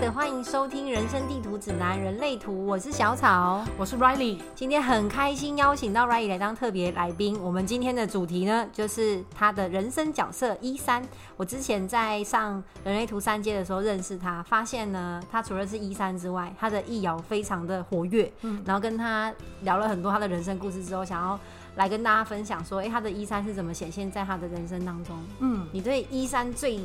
的，欢迎收听《人生地图指南：人类图》，我是小草，我是 Riley。今天很开心邀请到 Riley 来当特别来宾。我们今天的主题呢，就是他的人生角色一三。我之前在上人类图三阶的时候认识他，发现呢，他除了是一三之外，他的易爻非常的活跃。嗯，然后跟他聊了很多他的人生故事之后，想要来跟大家分享说，哎，他的一三是怎么显现在他的人生当中？嗯，你对一三最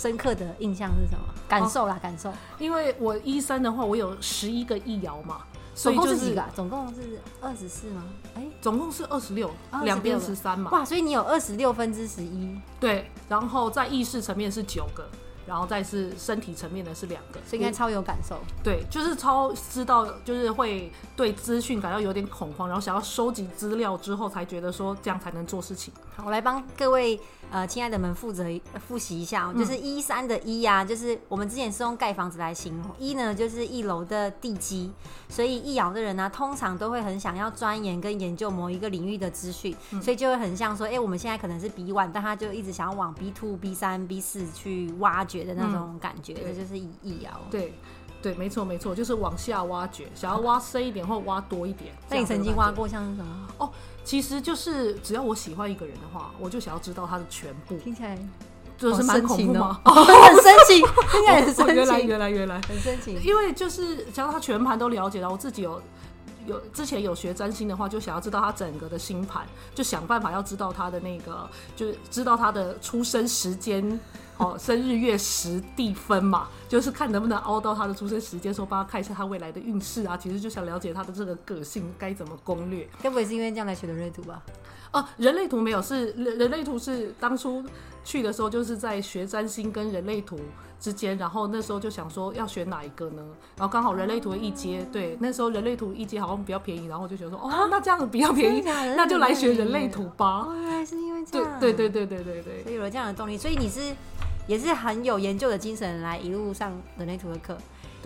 深刻的印象是什么？感受啦，感受。因为我一三的话，我有十一个易爻嘛，总共是几个？总共是二十四吗？哎，总共是二十六，两边十三嘛。哇，所以你有二十六分之十一。对，然后在意识层面是九个。然后再是身体层面的是两个，所以应该超有感受。对，就是超知道，就是会对资讯感到有点恐慌，然后想要收集资料之后，才觉得说这样才能做事情。好，我来帮各位呃亲爱的们负责复习一下哦，就是一三的一呀，就是我们之前是用盖房子来形容，一呢就是一楼的地基，所以一爻的人呢，通常都会很想要钻研跟研究某一个领域的资讯，所以就会很像说，哎，我们现在可能是 B one，但他就一直想要往 B two、B 三、B 四去挖掘。的那种感觉，这就是易易爻。对，对，没错，没错，就是往下挖掘，想要挖深一点或挖多一点。那你曾经挖过像什么？哦，其实就是只要我喜欢一个人的话，我就想要知道他的全部。听起来就是蛮恐怖吗？很深情，听起来很深情。原来，原来，原来很深情。因为就是想要他全盘都了解到，我自己有。有之前有学占星的话，就想要知道他整个的星盘，就想办法要知道他的那个，就是知道他的出生时间，哦，生日月时地分嘛，就是看能不能凹到他的出生时间，说帮他看一下他未来的运势啊。其实就想了解他的这个个性该怎么攻略。该不会是因为这样来学的人类图吧？哦，人类图没有，是人人类图是当初去的时候就是在学占星跟人类图。之间，然后那时候就想说要选哪一个呢？然后刚好人类图一阶，对，那时候人类图一阶好像比较便宜，然后就觉得说，哦，那这样子比较便宜，那就来学人类图吧。原来是因为这样，对对对对对对对，所以有了这样的动力，所以你是也是很有研究的精神来一路上人类图的课。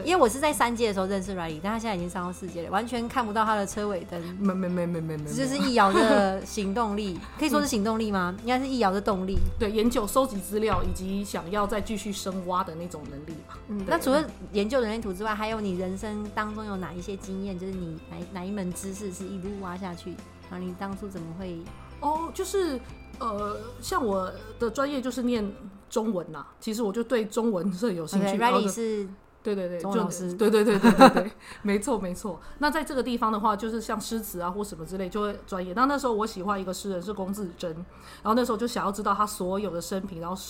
因为我是在三阶的时候认识 Riley，但他现在已经上到四阶了，完全看不到他的车尾灯。没没没没没没，这就是易遥的行动力，可以说是行动力吗？应该是易遥的动力。对，研究、收集资料以及想要再继续深挖的那种能力吧。嗯，那除了研究人类图之外，还有你人生当中有哪一些经验？就是你哪哪一门知识是一路挖下去？然后你当初怎么会？哦，就是呃，像我的专业就是念中文呐，其实我就对中文是有兴趣。Riley 是。对对对，钟老师，对对对对对对，没错没错。那在这个地方的话，就是像诗词啊或什么之类，就会专业。那那时候我喜欢一个诗人是龚自珍，然后那时候就想要知道他所有的生平，然后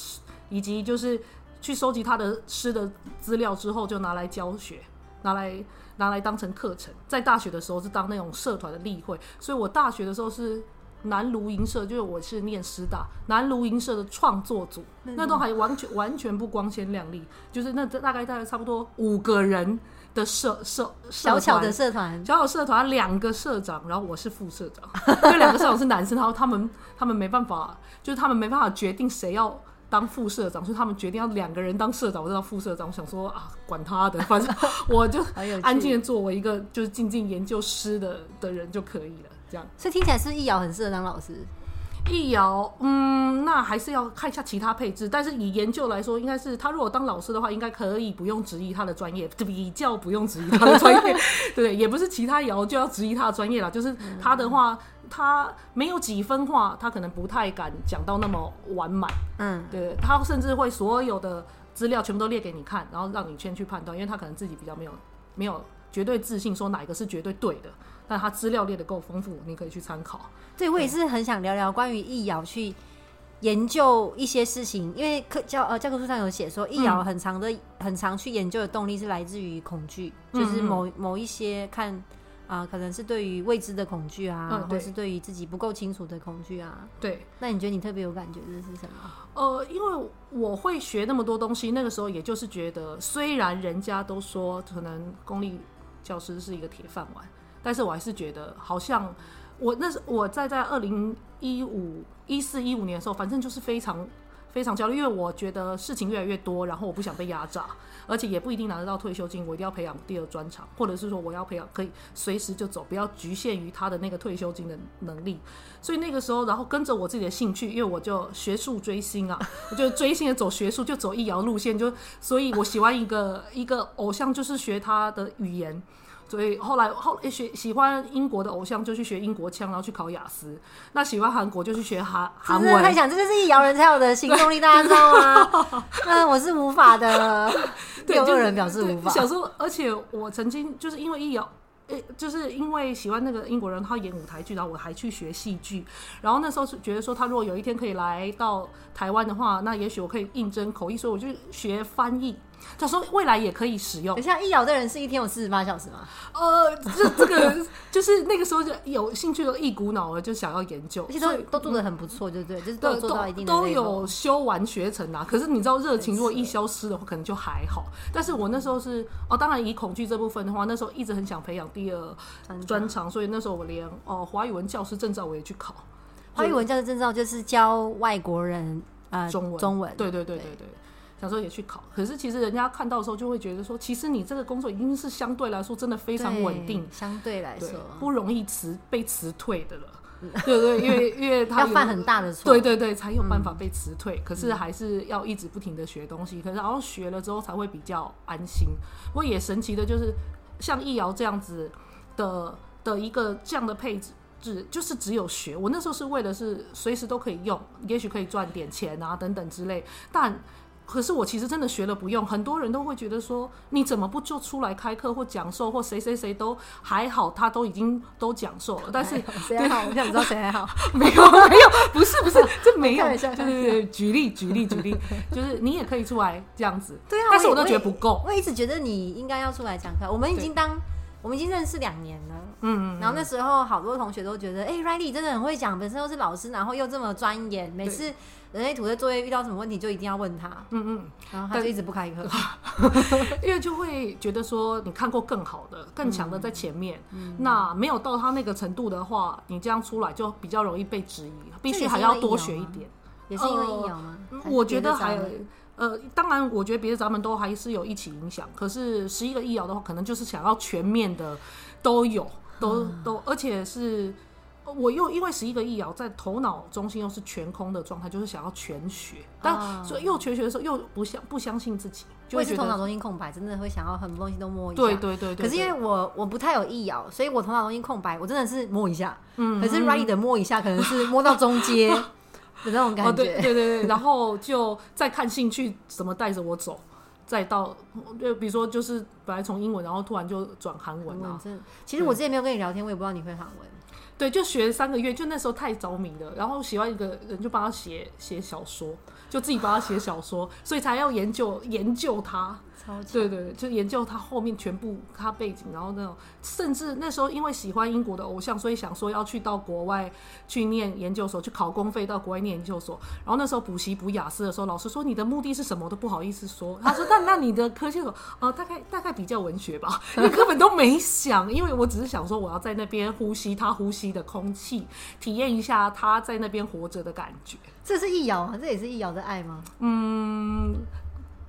以及就是去收集他的诗的资料之后，就拿来教学，拿来拿来当成课程。在大学的时候是当那种社团的例会，所以我大学的时候是。南卢营社就是我是念师大南卢营社的创作组，那都还完全完全不光鲜亮丽，就是那大概大概差不多五个人的社社小巧的社团，小巧社团两个社长，然后我是副社长，因为两个社长是男生，然后他们他们没办法，就是他们没办法决定谁要当副社长，所以他们决定要两个人当社长，我当副社长。我想说啊，管他的，反正我就安静的做我一个就是静静研究诗的的人就可以了。所以听起来是易遥很适合当老师。易遥，嗯，那还是要看一下其他配置。但是以研究来说，应该是他如果当老师的话，应该可以不用质疑他的专业，比较不用质疑他的专业。对，也不是其他爻就要质疑他的专业了。就是他的话，他没有几分话，他可能不太敢讲到那么完满。嗯，对，他甚至会所有的资料全部都列给你看，然后让你先去判断，因为他可能自己比较没有没有绝对自信，说哪一个是绝对对的。但他资料列的够丰富，你可以去参考。对，我也是很想聊聊关于易遥去研究一些事情，因为课教呃教科书上有写说，易遥很长的很长去研究的动力是来自于恐惧，就是某某一些看啊，可能是对于未知的恐惧啊，或是对于自己不够清楚的恐惧啊。对，那你觉得你特别有感觉的是什么？呃，因为我会学那么多东西，那个时候也就是觉得，虽然人家都说可能公立教师是一个铁饭碗。但是我还是觉得，好像我那是我在在二零一五一四一五年的时候，反正就是非常非常焦虑，因为我觉得事情越来越多，然后我不想被压榨，而且也不一定拿得到退休金，我一定要培养第二专长，或者是说我要培养可以随时就走，不要局限于他的那个退休金的能力。所以那个时候，然后跟着我自己的兴趣，因为我就学术追星啊，我就追星的走学术，就走医疗路线，就所以我喜欢一个一个偶像，就是学他的语言。所以后来后学喜欢英国的偶像就去学英国腔，然后去考雅思。那喜欢韩国就去学韩韩文。太想，这就是一摇人才有的行动力，大家知道吗？那，我是无法的。对，有人表示无法。小时候，而且我曾经就是因为一摇。诶，就是因为喜欢那个英国人，他演舞台剧，然后我还去学戏剧。然后那时候是觉得说，他如果有一天可以来到台湾的话，那也许我可以应征口译，所以我就学翻译。他说未来也可以使用。等下，易遥的人是一天有四十八小时吗？呃，这这个 就是那个时候就有兴趣的一股脑的就想要研究，而且都都做的很不错，对不对？就是都做到一定的都有修完学成啊。可是你知道，热情如果一消失的话，可能就还好。但是我那时候是哦，当然以恐惧这部分的话，那时候一直很想培养第二专长，所以那时候我连哦华语文教师证照我也去考。华语文教师证照就是教外国人呃中文，中文，对对对对对。小时候也去考，可是其实人家看到的时候就会觉得说，其实你这个工作已经是相对来说真的非常稳定，相对来说不容易辞被辞退的了。对对，因为因为他要犯很大的错，对对对，才有办法被辞退。可是还是要一直不停的学东西，可是然后学了之后才会比较安心。不过也神奇的就是，像易遥这样子的的一个这样的配置，只就是只有学。我那时候是为了是随时都可以用，也许可以赚点钱啊等等之类，但。可是我其实真的学了不用，很多人都会觉得说，你怎么不就出来开课或讲授或谁谁谁都还好，他都已经都讲授了。但是谁还好？我想知道谁还好？没有没有，不是不是，这没有。对对对，举例举例举例，就是你也可以出来这样子。对啊，但是我都觉得不够。我一直觉得你应该要出来讲课。我们已经当我们已经认识两年了。嗯，然后那时候好多同学都觉得，哎，Riley 真的很会讲，本身又是老师，然后又这么专业，每次。人类图的作业遇到什么问题就一定要问他，嗯嗯，然后他就一直不开课，因为就会觉得说你看过更好的、更强的在前面，那没有到他那个程度的话，你这样出来就比较容易被质疑，必须还要多学一点。也是因为疫苗吗？我觉得还呃，当然，我觉得别的咱们都还是有一起影响。可是十一个疫苗的话，可能就是想要全面的都有，都都，而且是。我又因为十一个亿啊，在头脑中心又是全空的状态，就是想要全学，但所以又全学的时候又不相不相信自己，就会是头脑中心空白，真的会想要很多东西都摸一下。对对对。可是因为我我不太有意咬，所以我头脑中心空白，我真的是摸一下。嗯。可是 right 的摸一下，可能是摸到中间 的那种感觉。对对对。然后就再看兴趣怎么带着我走，再到就比如说就是本来从英文，然后突然就转韩文啊。其实我之前没有跟你聊天，我也不知道你会韩文。对，就学三个月，就那时候太着迷了，然后喜欢一个人，就帮他写写小说，就自己帮他写小说，所以才要研究研究他。超对对，就研究他后面全部他背景，然后那种甚至那时候因为喜欢英国的偶像，所以想说要去到国外去念研究所，去考公费到国外念研究所。然后那时候补习补雅思的时候，老师说你的目的是什么，我都不好意思说。他说那那你的科技所呃大概大概比较文学吧，你根本都没想，因为我只是想说我要在那边呼吸他呼吸的空气，体验一下他在那边活着的感觉。这是易遥吗？这也是易遥的爱吗？嗯。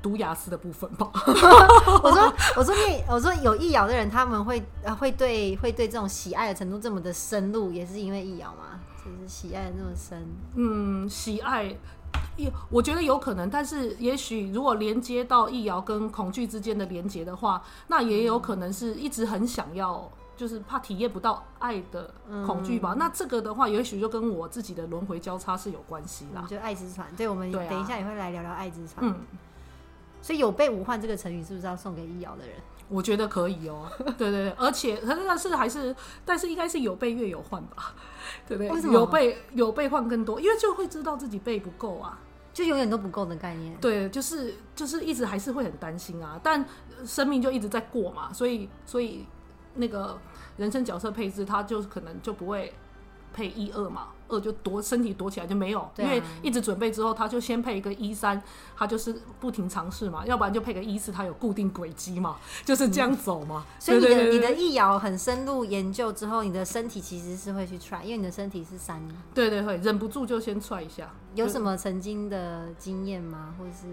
读雅思的部分吧。我说，我说你，我说有易遥的人，他们会会对会对这种喜爱的程度这么的深入，也是因为易遥吗？就是喜爱的那么深。嗯，喜爱，有我觉得有可能，但是也许如果连接到易遥跟恐惧之间的连接的话，那也有可能是一直很想要，就是怕体验不到爱的恐惧吧。那这个的话，也许就跟我自己的轮回交叉是有关系啦。就爱之船，对，我们等一下也会来聊聊爱之船。嗯。所以有备无患这个成语是不是要送给易遥的人？我觉得可以哦。对对对，而且但是还是，但是应该是有备越有患吧？对 不对？有备有备患更多，因为就会知道自己备不够啊，就永远都不够的概念。对，就是就是一直还是会很担心啊，但生命就一直在过嘛，所以所以那个人生角色配置，他就可能就不会配一二嘛，二就躲身体躲起来就没有，啊因为一直准备之后，他就先配一个一三，他就是不停尝试嘛，要不然就配个一四，他有固定轨迹嘛，就是这样走嘛。所以你的对对对你的易遥很深入研究之后，你的身体其实是会去 try，因为你的身体是三，对对会忍不住就先踹一下。有什么曾经的经验吗？或是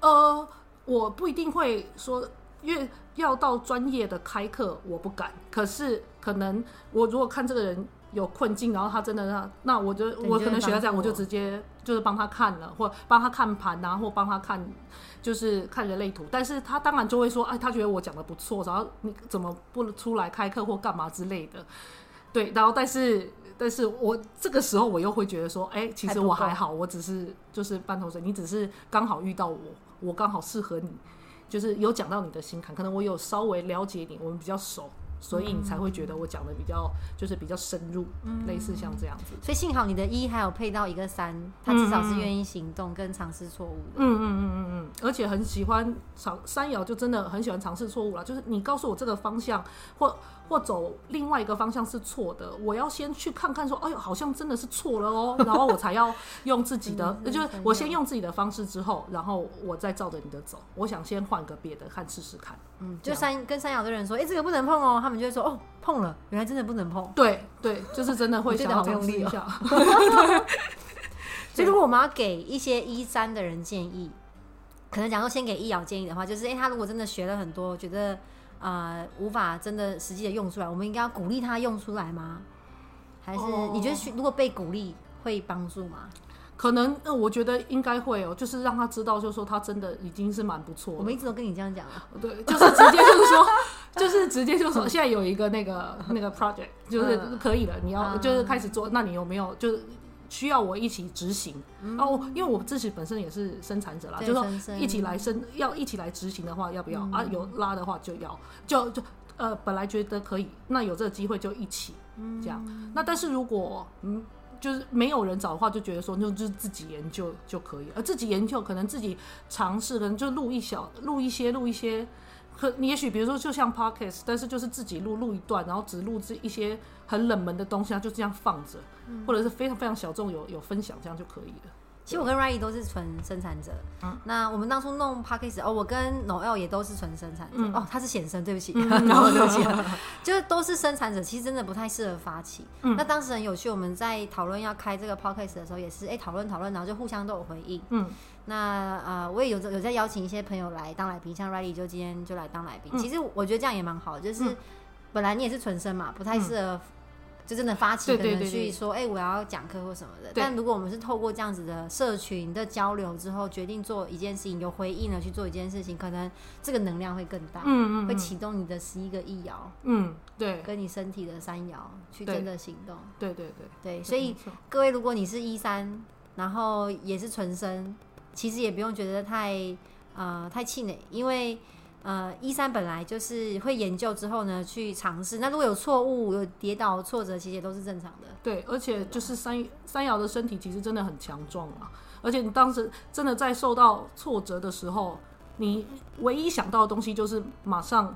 呃，我不一定会说，因为要到专业的开课，我不敢。可是可能我如果看这个人有困境，然后他真的那，那我就我可能学到这样，我我就直接就是帮他看了，或帮他看盘啊，或帮他看就是看人类图。但是他当然就会说，哎，他觉得我讲的不错，然后你怎么不出来开课或干嘛之类的。对，然后但是但是我这个时候我又会觉得说，哎、其实我还好，我只是就是半头水，你只是刚好遇到我，我刚好适合你，就是有讲到你的心坎，可能我有稍微了解你，我们比较熟，所以你才会觉得我讲的比较就是比较深入，类似像这样子。所以幸好你的一还有配到一个三，他至少是愿意行动跟尝试错误的。嗯嗯嗯嗯嗯，而且很喜欢尝三爻，就真的很喜欢尝试错误啦。就是你告诉我这个方向，或或走另外一个方向是错的，我要先去看看说，哎呦，好像真的是错了哦，然后我才要用自己的，嗯就是我先用自己的方式之后，然后我再照着你的走。我想先换个别的看试试看。嗯，就山跟山摇的人说，哎、这个不能碰哦，他们就会说，哦，碰了，原来真的不能碰。对对，就是真的会想要好用力哦尝试一下。所以如果我们要给一些一三的人建议，可能讲说先给易瑶建议的话，就是哎、诶他如果真的学了很多，觉得呃无法真的实际的用出来，我们应该要鼓励他用出来吗？还是哦你觉得学如果被鼓励会帮助吗？可能，呃，我觉得应该会哦，就是让他知道，就是说他真的已经是蛮不错的。我们一直都跟你这样讲啊，对，就是直接就是说，就是直接就说，现在有一个那个那个 project，就是嗯可以了，你要嗯就是开始做，那你有没有就是需要我一起执行？哦，因为我自己本身也是生产者啦，对就说一起来生，要一起来执行的话，要不要嗯啊？有拉的话就要，就就呃，本来觉得可以，那有这个机会就一起这样。那但是如果嗯。就是没有人找的话，就觉得说就就是自己研究就可以了，而自己研究可能自己尝试，可能就录一小录一些录一些，可你也许比如说就像 podcast，但是就是自己录录一段，然后只录制一些很冷门的东西，它就这样放着，或者是非常非常小众有有分享，这样就可以了。其实我跟 Riley 都是纯生产者。嗯那我们当初弄 p a c k a g e 哦，我跟 Noel 也都是纯生产者。嗯哦，他是显生，对不起，然后对不起，就是都是生产者，其实真的不太适合发起。嗯那当时很有趣，我们在讨论要开这个 p a c k a g e 的时候，也是哎讨论讨论，然后就互相都有回应。嗯那呃，我也有有在邀请一些朋友来当来宾，像 Riley 就今天就来当来宾。嗯。其实我觉得这样也蛮好，就是、嗯。本来你也是纯生嘛，不太适合。就真的发起，可能去说，哎、我要讲课或什么的。但如果我们是透过这样子的社群的交流之后，决定做一件事情，有回应了去做一件事情，可能这个能量会更大，嗯嗯，会启动你的十一个亿爻嗯，对。跟你身体的三爻去真的行动。对对对，对，所以各位，如果你是一三，然后也是纯生，其实也不用觉得太呃太气馁，因为呃一三本来就是会研究之后呢去尝试，那如果有错误、有跌倒、挫折，其实也都是正常的。对，而且就是三三瑶的身体其实真的很强壮啊，而且你当时真的在受到挫折的时候，你唯一想到的东西就是马上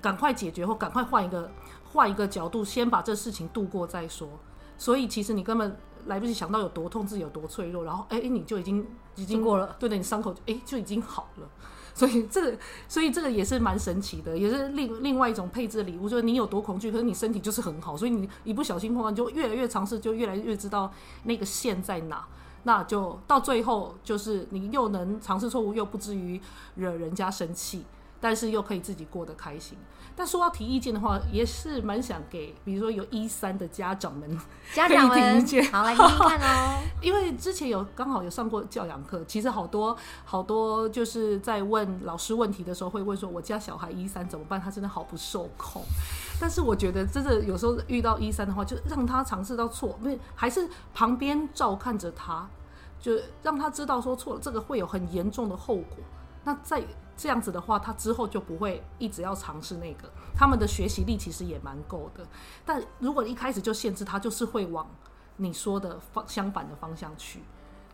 赶快解决，或赶快换一个换一个角度，先把这事情度过再说。所以其实你根本来不及想到有多痛，自己有多脆弱，然后哎、你就已经已经过了，对的，你伤口哎、就已经好了。所以这个，所以这个也是蛮神奇的，也是另另外一种配置的礼物，就是你有多恐惧，可是你身体就是很好，所以你一不小心碰到，你就越来越尝试，就越来越知道那个线在哪，那就到最后就是你又能尝试错误，又不至于惹人家生气，但是又可以自己过得开心。但说到提意见的话，也是蛮想给，比如说有一三的家长们，家长们好来听听看哦。因为之前有刚好有上过教养课，其实好多好多就是在问老师问题的时候，会问说：“我家小孩一三怎么办？他真的好不受控。”但是我觉得真的有时候遇到一三的话，就让他尝试到错，不是还是旁边照看着他，就让他知道说错了，这个会有很严重的后果。那在这样子的话，他之后就不会一直要尝试那个。他们的学习力其实也蛮够的，但如果一开始就限制他，就是会往你说的方相反的方向去。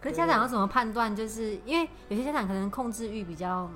可是家长要怎么判断？就是因为有些家长可能控制欲比较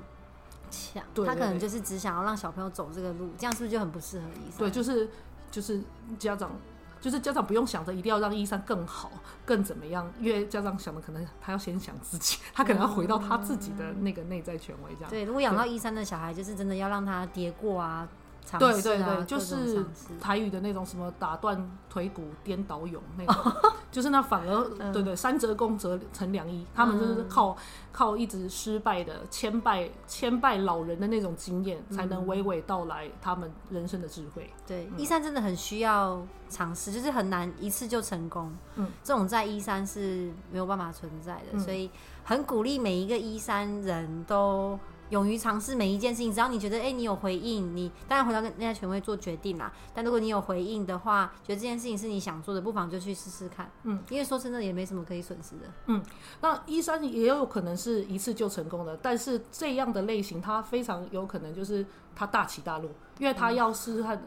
强，对他可能就是只想要让小朋友走这个路，这样是不是就很不适合医生？对，就是就是家长就是家长不用想着一定要让一三更好、更怎么样，因为家长想的可能他要先想自己，他可能要回到他自己的那个内在权威这样。对，如果养到一三的小孩，就是真的要让他跌过啊，尝对试啊对对，就是台语的那种什么打断腿骨、颠倒勇那种，就是那反而嗯对对，三折功折成良医，他们就是靠靠一直失败的千败千败老人的那种经验，才嗯能娓娓道来他们人生的智慧。对，一三真的很需要尝试，就是很难一次就成功。嗯，这种在一三是没有办法存在的，嗯所以很鼓励每一个一三人都勇于尝试每一件事情。只要你觉得，哎、你有回应，你当然回到那家权威做决定啦。但如果你有回应的话，觉得这件事情是你想做的，不妨就去试试看。嗯，因为说真的也没什么可以损失的。嗯那一三也有可能是一次就成功的，但是这样的类型，它非常有可能就是它大起大落，因为它要是它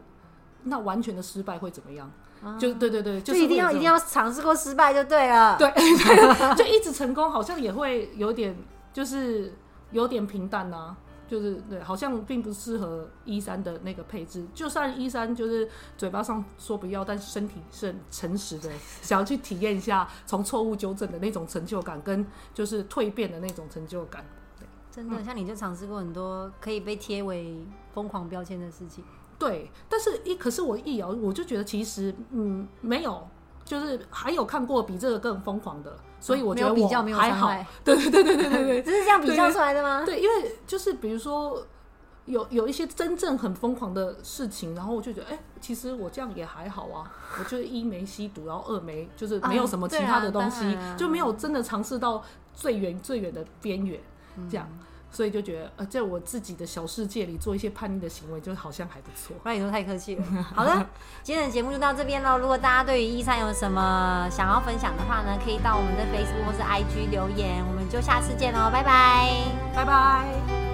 那完全的失败会怎么样？就对对对，就是一定要一定要尝试过失败就对了。对对，就一直成功，好像也会有点，就是有点平淡呐、就是对，好像并不适合一三的那个配置。就算一三就是嘴巴上说不要，但是身体是很诚实的，想要去体验一下从错误纠正的那种成就感，跟就是蜕变的那种成就感。真的，像你就尝试过很多可以被贴为疯狂标签的事情。对，但是一可是我一摇，我就觉得其实嗯没有，就是还有看过比这个更疯狂的，所以我觉得我比较，没有还好。对对对对对对对。这 是这样比较出来的吗？对，因为就是比如说有有一些真正很疯狂的事情，然后我就觉得，哎、其实我这样也还好啊。我就是一没吸毒，然后二没就是没有什么其他的东西，啊啊就没有真的尝试到最远最远的边缘，嗯这样。所以就觉得，呃，在我自己的小世界里做一些叛逆的行为，就好像还不错。不然你说太客气了。好的，今天的节目就到这边喽。如果大家对于一三有什么想要分享的话呢，可以到我们的 Facebook 或是 IG 留言。我们就下次见喽，拜拜。拜拜。